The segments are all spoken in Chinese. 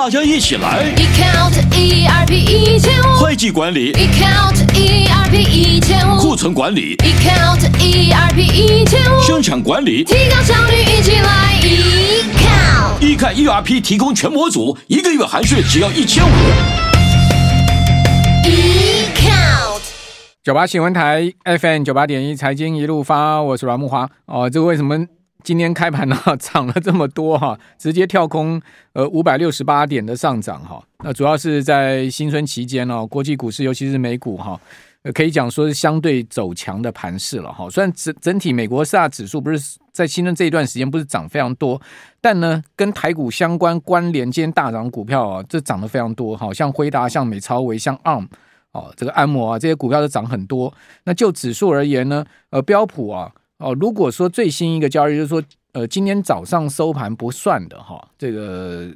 大家一起来！Ecount ERP 一千五，会计管理；Ecount ERP 一千五，库存管理；Ecount ERP 一千五，生产管理，提高效率，一起来！Ecount Ecount ERP 提供全模组，一个月含税只要一千五。九八新闻台 FM 九八点一财经一路发，我是阮木华。哦，这个为什么？今天开盘呢，涨了这么多哈，直接跳空呃五百六十八点的上涨哈。那主要是在新春期间哦，国际股市尤其是美股哈，可以讲说是相对走强的盘势了哈。虽然整整体美国四大指数不是在新春这一段时间不是涨非常多，但呢跟台股相关关联今天大涨股票啊，这涨得非常多哈，像辉达、像美超维、像 ARM 哦，这个安摩啊这些股票都涨很多。那就指数而言呢，呃标普啊。哦，如果说最新一个交易就是说，呃，今天早上收盘不算的哈，这个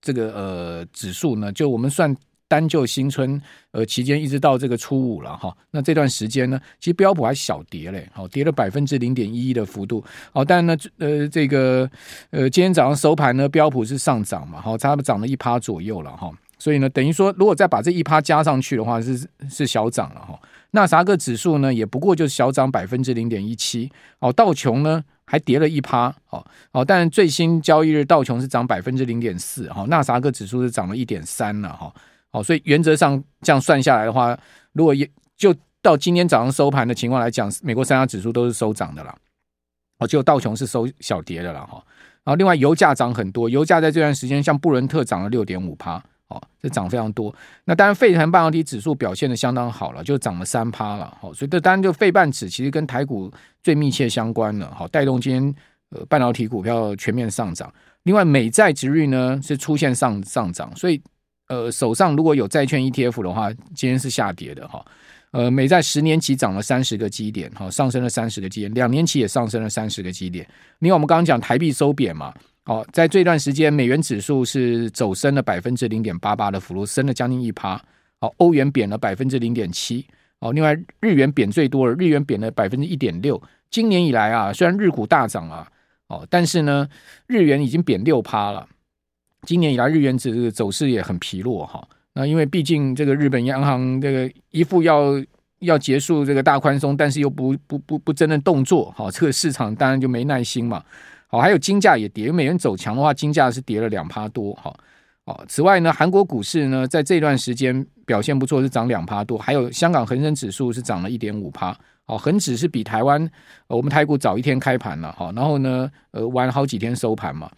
这个呃指数呢，就我们算单就新春呃期间一直到这个初五了哈，那这段时间呢，其实标普还小跌嘞，好跌了百分之零点一一的幅度，好，但呢呃这个呃今天早上收盘呢，标普是上涨嘛，好，差不多涨了一趴左右了哈，所以呢，等于说如果再把这一趴加上去的话，是是小涨了哈。纳萨克指数呢，也不过就是小涨百分之零点一七，哦，道琼呢还跌了一趴，哦哦，但最新交易日道琼是涨百分之零点四，哈，纳萨克指数是涨了一点三了，哈，哦，所以原则上这样算下来的话，如果也就到今天早上收盘的情况来讲，美国三大指数都是收涨的了，哦，只有道琼是收小跌的了，哈，然后另外油价涨很多，油价在这段时间像布伦特涨了六点五趴。哦，这涨非常多。那当然，费城半导体指数表现的相当好了，就涨了三趴了。好，所以这当然就费半指其实跟台股最密切相关了。好，带动今天呃半导体股票全面上涨。另外，美债殖率呢是出现上上涨，所以呃手上如果有债券 ETF 的话，今天是下跌的哈。呃，美债十年期涨了三十个基点，哈，上升了三十个基点，两年期也上升了三十个基点。另外，我们刚刚讲台币收贬嘛。好，在这段时间，美元指数是走升了百分之零点八八的幅度，升了将近一趴。好，欧元贬了百分之零点七。好，另外日元贬最多了，日元贬了百分之一点六。今年以来啊，虽然日股大涨啊，哦，但是呢，日元已经贬六趴了。今年以来，日元指走势也很疲弱哈。那因为毕竟这个日本央行这个一副要要结束这个大宽松，但是又不不不不真正动作，好，这个市场当然就没耐心嘛。好，还有金价也跌，因为美元走强的话，金价是跌了两趴多。哈，哦，此外呢，韩国股市呢，在这段时间表现不错，是涨两趴多。还有香港恒生指数是涨了一点五趴。好，恒指是比台湾我们台股早一天开盘了。哈，然后呢，呃，晚好几天收盘嘛。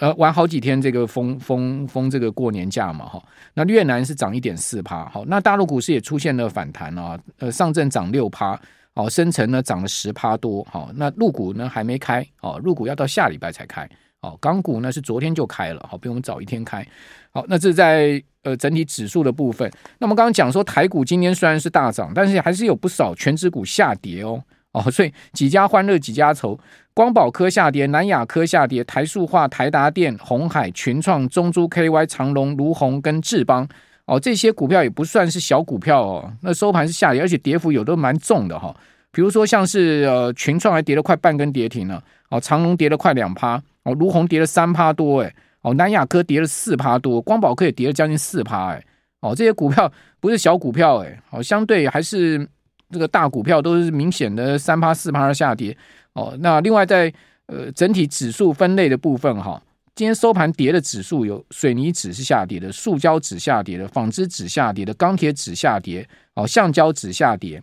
呃，晚好几天这个封封封这个过年假嘛。哈，那越南是涨一点四趴。好，那大陆股市也出现了反弹啊。呃，上证涨六趴。哦，深成呢涨了十趴多，好，那入股呢还没开，哦，入股要到下礼拜才开，哦，港股呢是昨天就开了，好，比我们早一天开，好，那这是在呃整体指数的部分。那么刚刚讲说台股今天虽然是大涨，但是还是有不少全指股下跌哦，哦，所以几家欢乐几家愁，光宝科下跌，南亚科下跌，台塑化、台达电、红海、群创、中珠 KY、长隆、卢鸿跟智邦。哦，这些股票也不算是小股票哦，那收盘是下跌，而且跌幅有的蛮重的哈、哦。比如说像是呃群创还跌了快半根跌停了，哦长隆跌了快两趴，哦儒鸿跌了三趴多，哎，哦南亚科跌了四趴多，光宝科也跌了将近四趴，哎，哦这些股票不是小股票，哎，哦相对还是这个大股票都是明显的三趴四趴的下跌，哦那另外在呃整体指数分类的部分哈。今天收盘跌的指数有水泥纸是下跌的，塑胶纸下跌的，纺织纸下跌的，钢铁纸下跌，哦，橡胶纸下跌，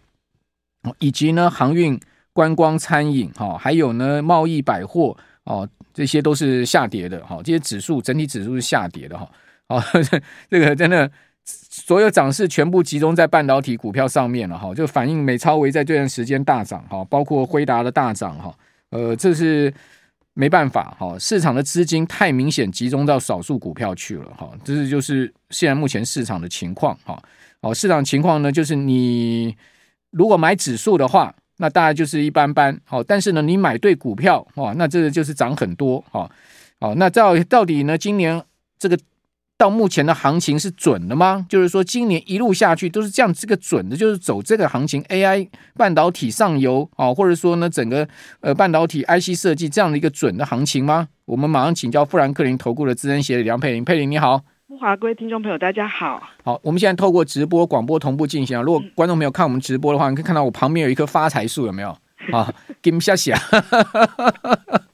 以及呢航运、观光、餐饮，哈，还有呢贸易、百货，哦，这些都是下跌的，哈，这些指数整体指数是下跌的，哈，哦，这个真的所有涨势全部集中在半导体股票上面了，哈，就反映美超维在这段时间大涨，哈，包括辉达的大涨，哈，呃，这是。没办法，哈，市场的资金太明显集中到少数股票去了，哈，这是就是现在目前市场的情况，哈，哦，市场情况呢，就是你如果买指数的话，那大概就是一般般，哦，但是呢，你买对股票，哇，那这个就是涨很多，哈，哦，那到到底呢，今年这个。到目前的行情是准的吗？就是说，今年一路下去都是这样，这个准的，就是走这个行情，AI 半导体上游啊，或者说呢，整个呃半导体 IC 设计这样的一个准的行情吗？我们马上请教富兰克林投顾的资深协理梁佩玲，佩玲你好，你华，各位听众朋友，大家好。好，我们现在透过直播广播同步进行啊。如果观众朋友看我们直播的话，你可以看到我旁边有一棵发财树，有没有？好，给你们下下。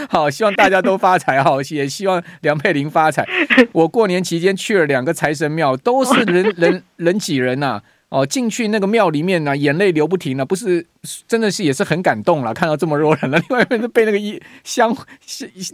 好，希望大家都发财，好，也希望梁佩玲发财。我过年期间去了两个财神庙，都是人人 人挤人呐、啊。哦，进去那个庙里面呢，眼泪流不停了，不是，真的是也是很感动了，看到这么多人了。另外一边被那个烟香，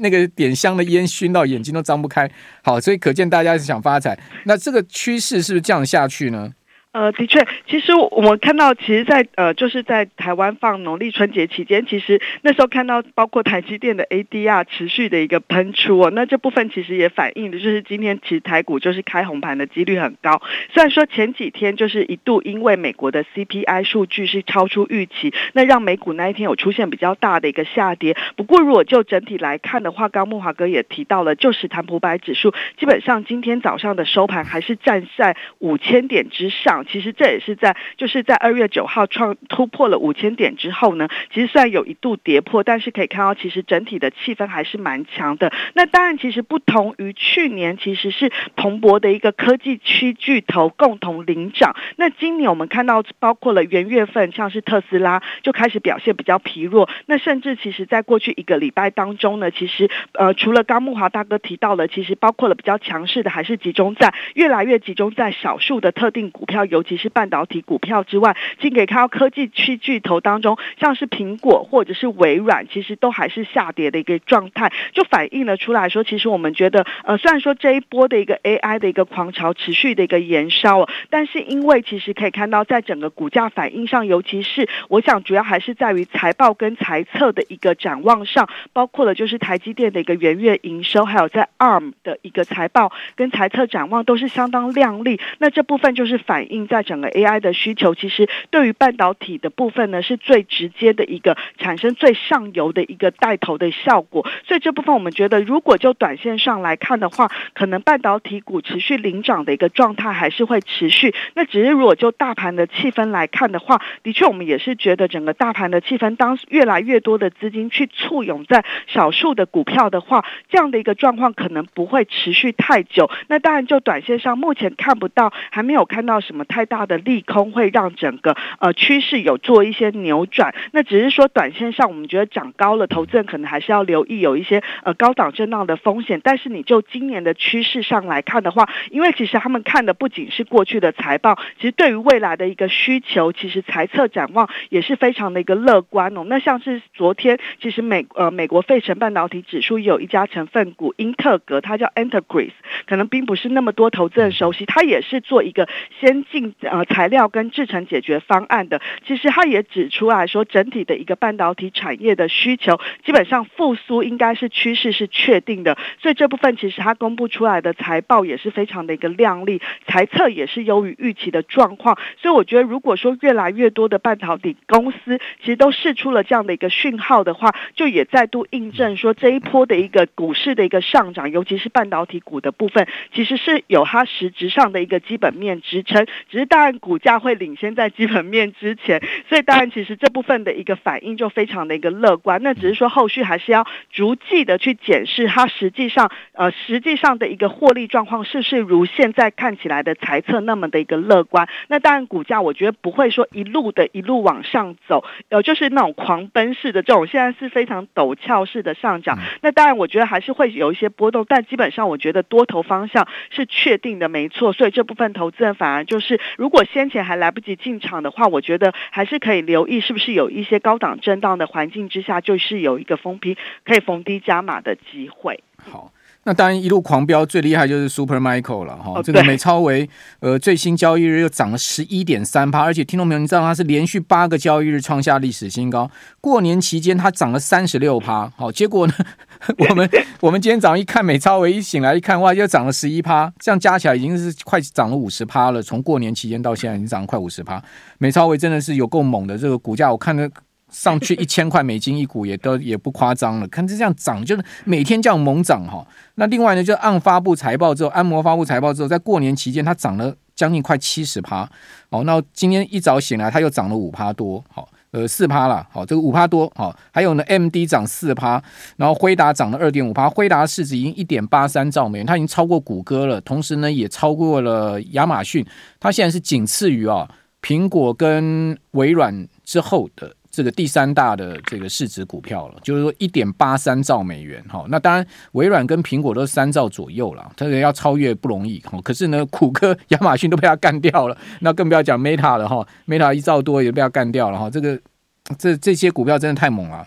那个点香的烟熏到眼睛都张不开。好，所以可见大家是想发财。那这个趋势是不是这样下去呢？呃，的确，其实我们看到，其实在，呃，就是在台湾放农历春节期间，其实那时候看到，包括台积电的 ADR 持续的一个喷出哦，那这部分其实也反映的就是今天其实台股就是开红盘的几率很高。虽然说前几天就是一度因为美国的 CPI 数据是超出预期，那让美股那一天有出现比较大的一个下跌。不过如果就整体来看的话，刚慕驊哥也提到了，就是台普百指数基本上今天早上的收盘还是站在五千点之上。其实这也是在，就是在二月九号创突破了五千点之后呢，其实虽然有一度跌破，但是可以看到其实整体的气氛还是蛮强的。那当然，其实不同于去年，其实是蓬勃的一个科技区巨头共同领涨。那今年我们看到，包括了元月份，像是特斯拉就开始表现比较疲弱。那甚至其实在过去一个礼拜当中呢，其实呃，除了刚木华大哥提到了，其实包括了比较强势的，还是集中在越来越集中在少数的特定股票有，尤其是。半导体股票之外，其实可以看到科技区巨头当中，像是苹果或者是微软，其实都还是下跌的一个状态，就反映了出来说，其实我们觉得，呃，虽然说这一波的一个 AI 的一个狂潮持续的一个延烧，但是因为其实可以看到，在整个股价反应上，尤其是我想主要还是在于财报跟财测的一个展望上，包括了就是台积电的一个元月营收，还有在 ARM 的一个财报跟财测展望都是相当亮丽，那这部分就是反映在整个。AI 的需求其实对于半导体的部分呢，是最直接的一个产生最上游的一个带头的效果，所以这部分我们觉得，如果就短线上来看的话，可能半导体股持续领涨的一个状态还是会持续。那只是如果就大盘的气氛来看的话，的确我们也是觉得整个大盘的气氛，当越来越多的资金去簇拥在少数的股票的话，这样的一个状况可能不会持续太久。那当然就短线上目前看不到，还没有看到什么太大的。利空会让整个呃趋势有做一些扭转，那只是说短线上我们觉得涨高了，投资人可能还是要留意有一些呃高档震荡的风险。但是你就今年的趋势上来看的话，因为其实他们看的不仅是过去的财报，其实对于未来的一个需求，其实财测展望也是非常的一个乐观哦。那像是昨天，其实美呃美国费城半导体指数有一家成分股英特格，它叫 Entegris，可能并不是那么多投资人熟悉，它也是做一个先进呃。材料跟制成解决方案的，其实他也指出来说，整体的一个半导体产业的需求基本上复苏应该是趋势是确定的，所以这部分其实他公布出来的财报也是非常的一个亮丽，财测也是优于预期的状况，所以我觉得如果说越来越多的半导体公司其实都试出了这样的一个讯号的话，就也再度印证说这一波的一个股市的一个上涨，尤其是半导体股的部分，其实是有它实质上的一个基本面支撑，只是当然。股价会领先在基本面之前，所以当然其实这部分的一个反应就非常的一个乐观。那只是说后续还是要逐季的去检视它实际上呃实际上的一个获利状况是不是如现在看起来的猜测那么的一个乐观。那当然股价我觉得不会说一路的一路往上走，呃就是那种狂奔式的这种，现在是非常陡峭式的上涨。那当然我觉得还是会有一些波动，但基本上我觉得多头方向是确定的，没错。所以这部分投资人反而就是如果。先前还来不及进场的话，我觉得还是可以留意，是不是有一些高档震荡的环境之下，就是有一个逢低可以逢低加码的机会。好。那当然，一路狂飙最厉害就是 Super Michael 了哈。这个美超微呃最新交易日又涨了十一点三趴，而且听众朋友，你知道它是连续八个交易日创下历史新高。过年期间它涨了三十六趴，好，结果呢，我们我们今天早上一看美超维一醒来一看，哇，又涨了十一趴，这样加起来已经是快涨了五十趴了。从过年期间到现在已经涨了快五十趴，美超维真的是有够猛的，这个股价我看的。上去 一千块美金一股也都也不夸张了，看这这样涨，就是每天这样猛涨哈。那另外呢，就按发布财报之后，安摩发布财报之后，在过年期间它涨了将近快七十趴。哦，那今天一早醒来，它又涨了五趴多。好，呃四趴了，好，这个五趴多，好，还有呢，M D 涨四趴，然后辉达涨了二点五趴，辉达市值已经一点八三兆美元，它已经超过谷歌了，同时呢也超过了亚马逊，它现在是仅次于啊苹果跟微软之后的。这个第三大的这个市值股票了，就是说一点八三兆美元哈。那当然，微软跟苹果都是三兆左右了，这个要超越不容易哈。可是呢，谷歌、亚马逊都被它干掉了，那更不要讲 Meta 了哈。Meta 一兆多也被它干掉了哈。这个这这些股票真的太猛了。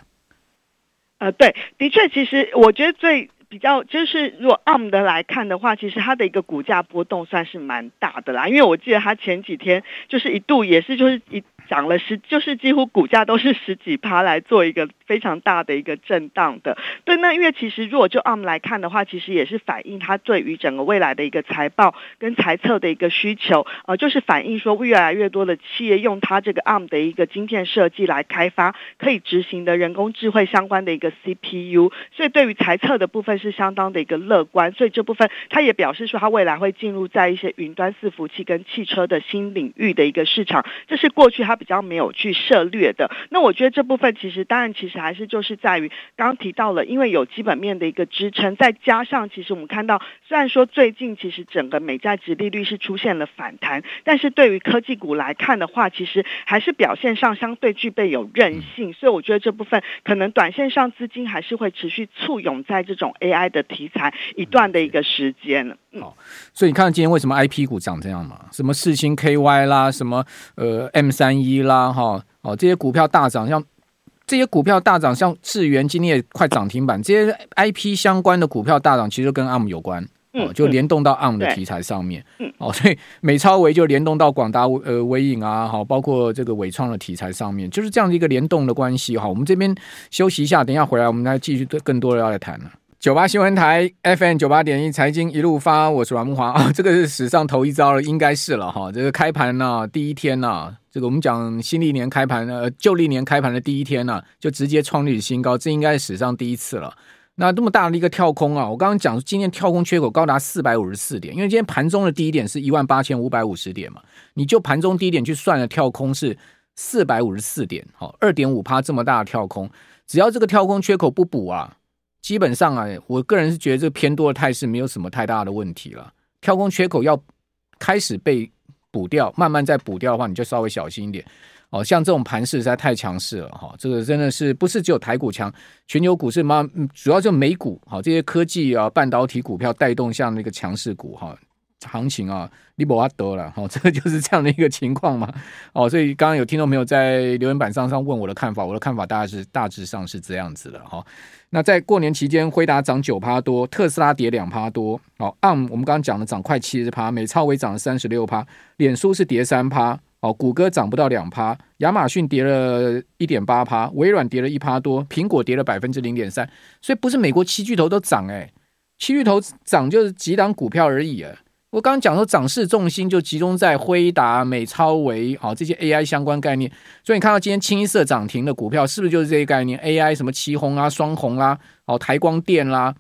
呃，对，的确，其实我觉得最比较就是，如果 ARM 的来看的话，其实它的一个股价波动算是蛮大的啦。因为我记得它前几天就是一度也是就是一。涨了十，就是几乎股价都是十几趴来做一个非常大的一个震荡的。对，那因为其实如果就 ARM 来看的话，其实也是反映它对于整个未来的一个财报跟财测的一个需求，呃，就是反映说越来越多的企业用它这个 ARM 的一个晶片设计来开发可以执行的人工智慧相关的一个 CPU，所以对于财测的部分是相当的一个乐观。所以这部分它也表示说，它未来会进入在一些云端伺服器跟汽车的新领域的一个市场，这是过去它。比较没有去涉猎的，那我觉得这部分其实当然其实还是就是在于刚刚提到了，因为有基本面的一个支撑，再加上其实我们看到，虽然说最近其实整个美债值利率是出现了反弹，但是对于科技股来看的话，其实还是表现上相对具备有韧性，所以我觉得这部分可能短线上资金还是会持续簇拥在这种 AI 的题材一段的一个时间。嗯，所以你看到今天为什么 IP 股涨这样嘛？什么四星 KY 啦，什么呃 M 三一啦，哈哦这些股票大涨，像这些股票大涨，像智源今天也快涨停板，这些 IP 相关的股票大涨，其实跟 ARM 有关，哦，就联动到 ARM 的题材上面，嗯，哦，所以美超维就联动到广达呃微影啊，好，包括这个伟创的题材上面，就是这样的一个联动的关系哈。我们这边休息一下，等一下回来我们再继续更多的要来谈了。九八新闻台 FM 九八点一财经一路发，我是阮慕华啊，这个是史上头一招了，应该是了哈。这个开盘呢、啊，第一天呢、啊，这个我们讲新历年开盘呃，旧历年开盘的第一天呢、就直接创历史新高，这应该是史上第一次了。那这么大的一个跳空啊，我刚刚讲今天跳空缺口高达四百五十四点，因为今天盘中的低点是一万八千五百五十点嘛，你就盘中低点去算了，跳空是四百五十四点，好，二点五趴这么大的跳空，只要这个跳空缺口不补啊。基本上啊，我个人是觉得这个偏多的态势没有什么太大的问题了。跳空缺口要开始被补掉，慢慢再补掉的话，你就稍微小心一点。哦，像这种盘势实在太强势了哈，这个真的是不是只有台股强，全球股市嘛，主要就美股哈，这些科技啊、半导体股票带动像那个强势股哈。行情啊，你不阿得了，哦，这个 就是这样的一个情况嘛，哦，所以刚刚有听众朋友在留言板上上问我的看法，我的看法大概是大致上是这样子的哈、哦。那在过年期间，辉达涨九趴多，特斯拉跌两趴多，哦，AM 我们刚刚讲的涨快七十趴，美超微涨了三十六趴，脸书是跌三趴，哦，谷歌涨不到两趴，亚马逊跌了一点八趴，微软跌了一趴多，苹果跌了百分之零点三，所以不是美国七巨头都涨哎，七巨头涨就是几档股票而已啊。我刚刚讲说，涨势重心就集中在辉达、美超微，好这些 AI 相关概念。所以你看到今天清一色涨停的股票，是不是就是这些概念？AI 什么奇鋐啊、双鸿啦，哦台光电啦、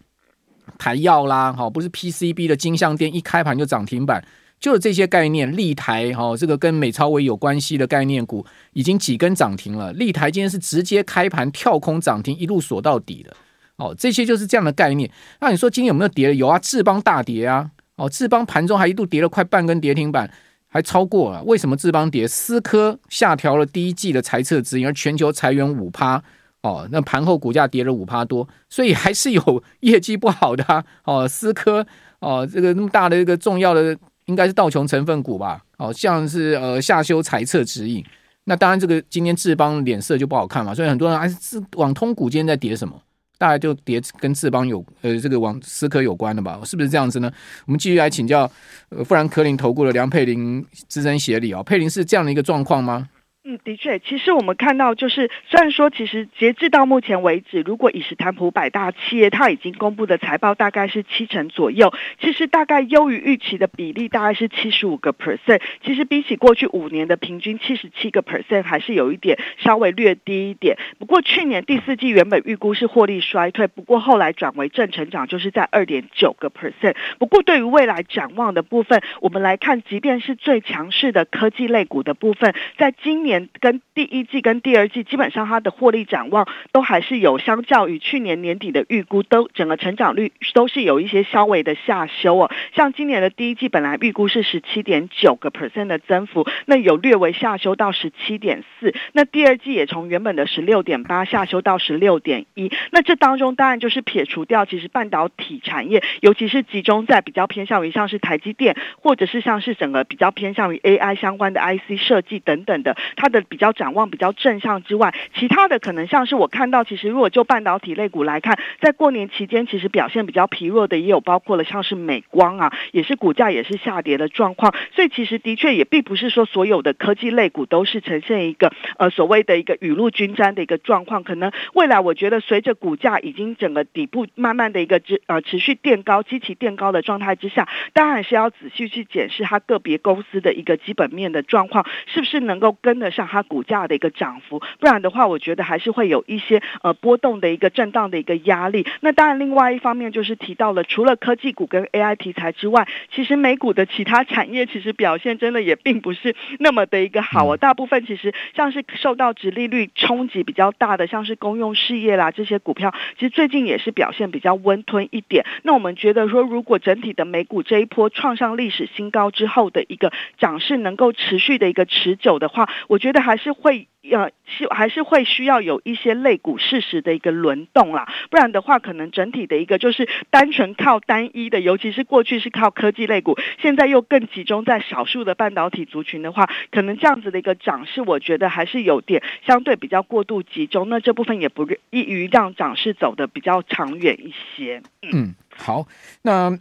台燿啦，好不是 PCB 的金像电一开盘就涨停板，就是这些概念。立台，好这个跟美超微有关系的概念股，已经几根涨停了。立台今天是直接开盘跳空涨停，一路锁到底的。哦，这些就是这样的概念。那你说今天有没有跌？有啊，智邦大跌啊。哦，智邦盘中还一度跌了快半根跌停板，还超过了。为什么智邦跌？思科下调了第一季的财测指引，而全球裁员五趴。哦，那盘后股价跌了五趴多，所以还是有 业绩不好的啊。哦，思科哦，这个那么大的一个重要的，应该是道琼成分股吧？哦，像是呃下修财测指引。那当然，这个今天智邦脸色就不好看嘛，所以很多人还是网通股今天在跌什么？大概就叠跟志邦有呃这个王思科有关的吧，是不是这样子呢？我们继续来请教呃富兰克林投顾的梁佩玲资深协理啊，佩玲是这样的一个状况吗？嗯，的确，其实我们看到，就是虽然说，其实截至到目前为止，如果以史坦普百大企业，它已经公布的财报大概是七成左右，其实大概优于预期的比例大概是七十五个 percent。其实比起过去五年的平均七十七个 percent，还是有一点稍微略低一点。不过去年第四季原本预估是获利衰退，不过后来转为正成长，就是在二点九个 percent。不过对于未来展望的部分，我们来看，即便是最强势的科技类股的部分，在今年。跟第一季跟第二季，基本上它的获利展望都还是有相较于去年年底的预估，都整个成长率都是有一些稍微的下修哦。像今年的第一季本来预估是十七点九个 percent 的增幅，那有略微下修到十七点四。那第二季也从原本的十六点八下修到十六点一。那这当中当然就是撇除掉，其实半导体产业，尤其是集中在比较偏向于像是台积电，或者是像是整个比较偏向于 AI 相关的 IC 设计等等的，它的比较展望比较正向之外，其他的可能像是我看到，其实如果就半导体类股来看，在过年期间其实表现比较疲弱的也有包括了像是美光啊，也是股价也是下跌的状况，所以其实的确也并不是说所有的科技类股都是呈现一个呃所谓的一个雨露均沾的一个状况，可能未来我觉得随着股价已经整个底部慢慢的一个持呃持续垫高、积极垫高的状态之下，当然是要仔细去检视它个别公司的一个基本面的状况，是不是能够跟得上它股价的一个涨幅，不然的话，我觉得还是会有一些呃波动的一个震荡的一个压力。那当然，另外一方面就是提到了，除了科技股跟 AI 题材之外，其实美股的其他产业其实表现真的也并不是那么的一个好啊。大部分其实像是受到直利率冲击比较大的，像是公用事业啦这些股票，其实最近也是表现比较温吞一点。那我们觉得说，如果整体的美股这一波创上历史新高之后的一个涨势能够持续的一个持久的话，我觉得还是会。呃，是还是会需要有一些类股适时的一个轮动啦，不然的话，可能整体的一个就是单纯靠单一的，尤其是过去是靠科技类股，现在又更集中在少数的半导体族群的话，可能这样子的一个涨势，我觉得还是有点相对比较过度集中，那这部分也不易于让涨势走得比较长远一些。嗯好，那。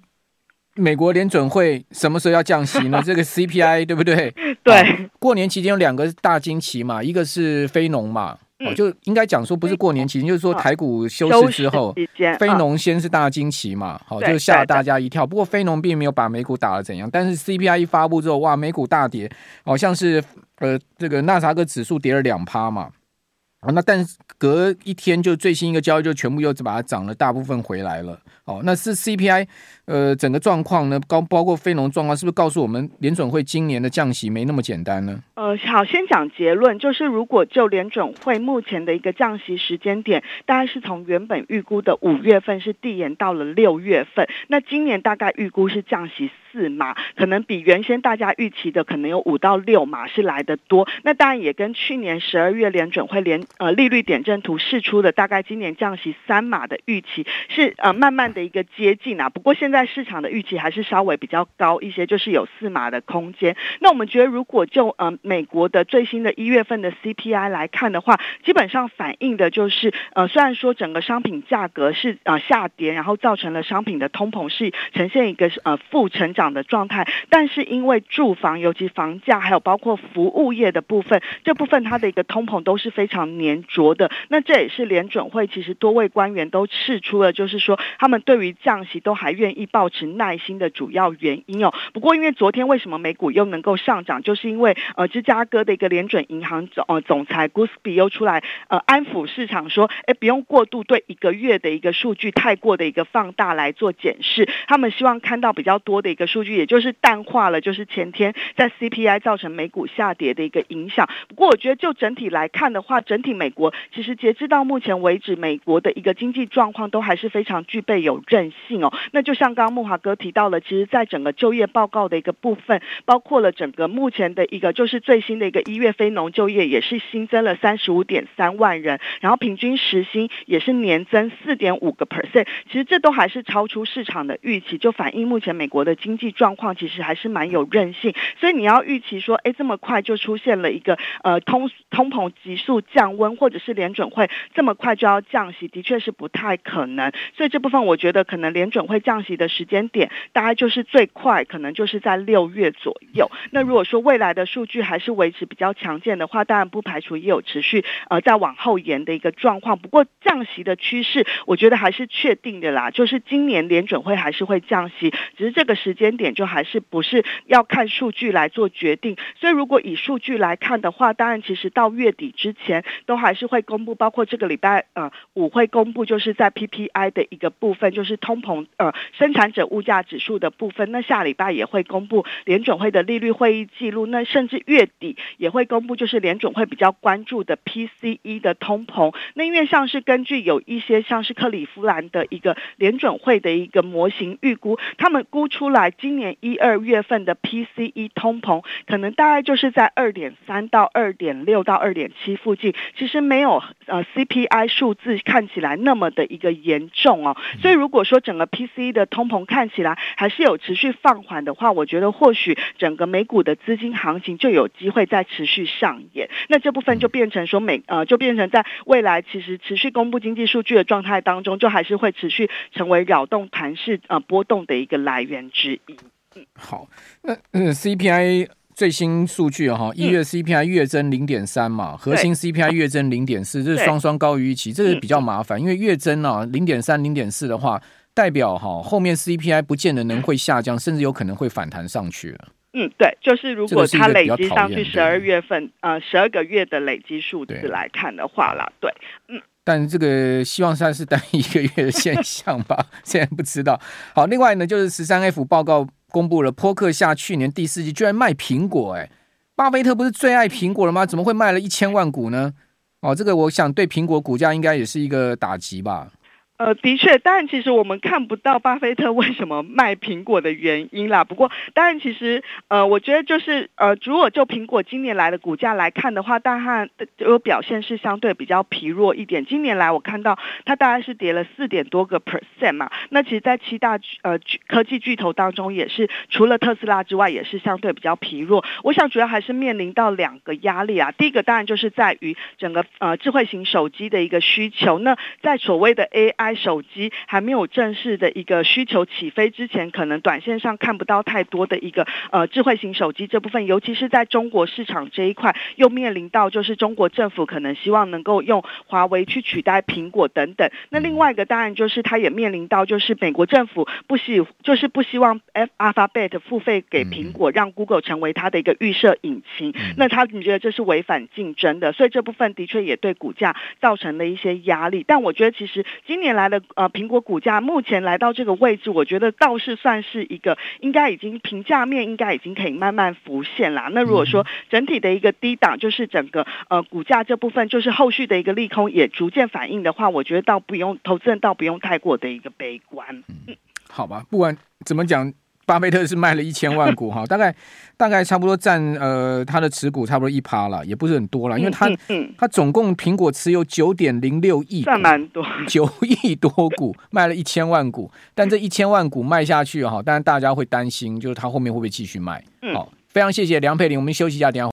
美国联准会什么时候要降息呢？这个 CPI 对不对？对、啊。过年期间有两个大惊奇嘛，一个是非农嘛，嗯、就应该讲说不是过年期间，就是说台股休市之后，非农先是大惊奇嘛，好、啊、就吓大家一跳。不过非农并没有把美股打得怎样，但是 CPI 一发布之后，哇，美股大跌，好、哦、像是呃这个纳斯达克指数跌了两趴嘛。啊，那但是隔一天就最新一个交易就全部又把它涨了大部分回来了。哦，那是 CPI，呃，整个状况呢，包包括非农状况，是不是告诉我们联准会今年的降息没那么简单呢？呃，好，先讲结论，就是如果就联准会目前的一个降息时间点，大概是从原本预估的五月份是递延到了六月份，那今年大概预估是降息四码，可能比原先大家预期的可能有五到六码是来得多。那当然也跟去年十二月联准会联呃利率点阵图试出的大概今年降息三码的预期是呃慢慢的一个接近啊。不过现在在市场的预期还是稍微比较高一些，就是有四码的空间。那我们觉得如果就呃美国的最新的一月份的 CPI 来看的话，基本上反映的就是呃虽然说整个商品价格是呃下跌，然后造成了商品的通膨是呈现一个呃负成长的状态，但是因为住房，尤其房价，还有包括服务业的部分，这部分它的一个通膨都是非常粘着的。那这也是联准会其实多位官员都释出了，就是说他们对于降息都还愿意抱持耐心的主要原因哦。不过因为昨天为什么美股又能够上涨，就是因为呃芝加哥的一个联准银行总呃总裁 Goolsbee 又出来呃安抚市场说，哎不用过度对一个月的一个数据太过的一个放大来做检视，他们希望看到比较多的一个。数据也就是淡化了，就是前天在 CPI 造成美股下跌的一个影响。不过，我觉得就整体来看的话，整体美国其实截至到目前为止，美国的一个经济状况都还是非常具备有韧性哦。那就像刚木华哥提到了，其实在整个就业报告的一个部分，包括了整个目前的一个就是最新的一个一月非农就业也是新增了三十五点三万人，然后平均时薪也是年增四点五个 percent。其实这都还是超出市场的预期，就反映目前美国的经济。状况其实还是蛮有韧性，所以你要预期说，哎，这么快就出现了一个呃通通膨急速降温，或者是联准会这么快就要降息，的确是不太可能。所以这部分我觉得可能联准会降息的时间点，大概就是最快可能就是在六月左右。那如果说未来的数据还是维持比较强健的话，当然不排除也有持续呃再往后延的一个状况。不过降息的趋势，我觉得还是确定的啦，就是今年联准会还是会降息，只是这个时间。点就还是不是要看数据来做决定，所以如果以数据来看的话，当然其实到月底之前都还是会公布，包括这个礼拜呃五会公布，就是在 PPI 的一个部分，就是通膨呃生产者物价指数的部分，那下礼拜也会公布联准会的利率会议记录，那甚至月底也会公布，就是联准会比较关注的 PCE 的通膨。那因为像是根据有一些像是克里夫兰的一个联准会的一个模型预估，他们估出来今年一二月份的 PCE 通膨可能大概就是在二点三到二点六到二点七附近，其实没有呃 CPI 数字看起来那么的一个严重哦。所以如果说整个 PCE 的通膨看起来还是有持续放缓的话，我觉得或许整个美股的资金行情就有机会再持续上演。那这部分就变成说美呃，就变成在未来其实持续公布经济数据的状态当中，就还是会持续成为扰动盘势呃波动的一个来源之一。嗯，好，那嗯 CPI 最新数据哈，一月 CPI 月增零点三嘛，核心 CPI 月增零点四，这是双双高于预期，这个比较麻烦，因为月增啊零点三零点四的话。代表哈，后面 CPI 不见得能会下降，甚至有可能会反弹上去。嗯，对，就是如果它累积上去十二月份，呃，十二个月的累积数字来看的话啦，对，嗯。但这个希望算是单一个月的现象吧，现在不知道。好，另外呢，就是十三 F 报告公布了，波克夏去年第四季居然卖苹果，哎，巴菲特不是最爱苹果了吗？怎么会卖了一千万股呢？哦，这个我想对苹果股价应该也是一个打击吧。呃，的确，当然，其实我们看不到巴菲特为什么卖苹果的原因啦。不过，当然，其实，呃，我觉得就是，呃，如果就苹果今年来的股价来看的话，大汉有表现是相对比较疲弱一点。今年来，我看到它大概是跌了四点多个 percent 嘛。那其实，在七大呃科技巨头当中，也是除了特斯拉之外，也是相对比较疲弱。我想，主要还是面临到两个压力啊。第一个，当然就是在于整个呃智慧型手机的一个需求。那在所谓的 AI。手机还没有正式的一个需求起飞之前，可能短线上看不到太多的一个呃智慧型手机这部分，尤其是在中国市场这一块，又面临到就是中国政府可能希望能够用华为去取代苹果等等。那另外一个当然就是它也面临到就是美国政府不希就是不希望 Alphabet 付费给苹果，让 Google 成为它的一个预设引擎。那他你觉得这是违反竞争的，所以这部分的确也对股价造成了一些压力。但我觉得其实今年来的呃，苹果股价目前来到这个位置，我觉得倒是算是一个应该已经平价面应该已经可以慢慢浮现了。那如果说整体的一个低档，就是整个呃股价这部分，就是后续的一个利空也逐渐反应的话，我觉得倒不用投资人倒不用太过的一个悲观。嗯，好吧，不管怎么讲。巴菲特是卖了一千万股哈，大概大概差不多占呃他的持股差不多一趴了，也不是很多了，因为他他总共苹果持有九点零六亿，算蛮多，九亿多股卖了一千万股，但这一千万股卖下去哈，当然大家会担心，就是他后面会不会继续卖？好，非常谢谢梁佩玲，我们休息一下，等下。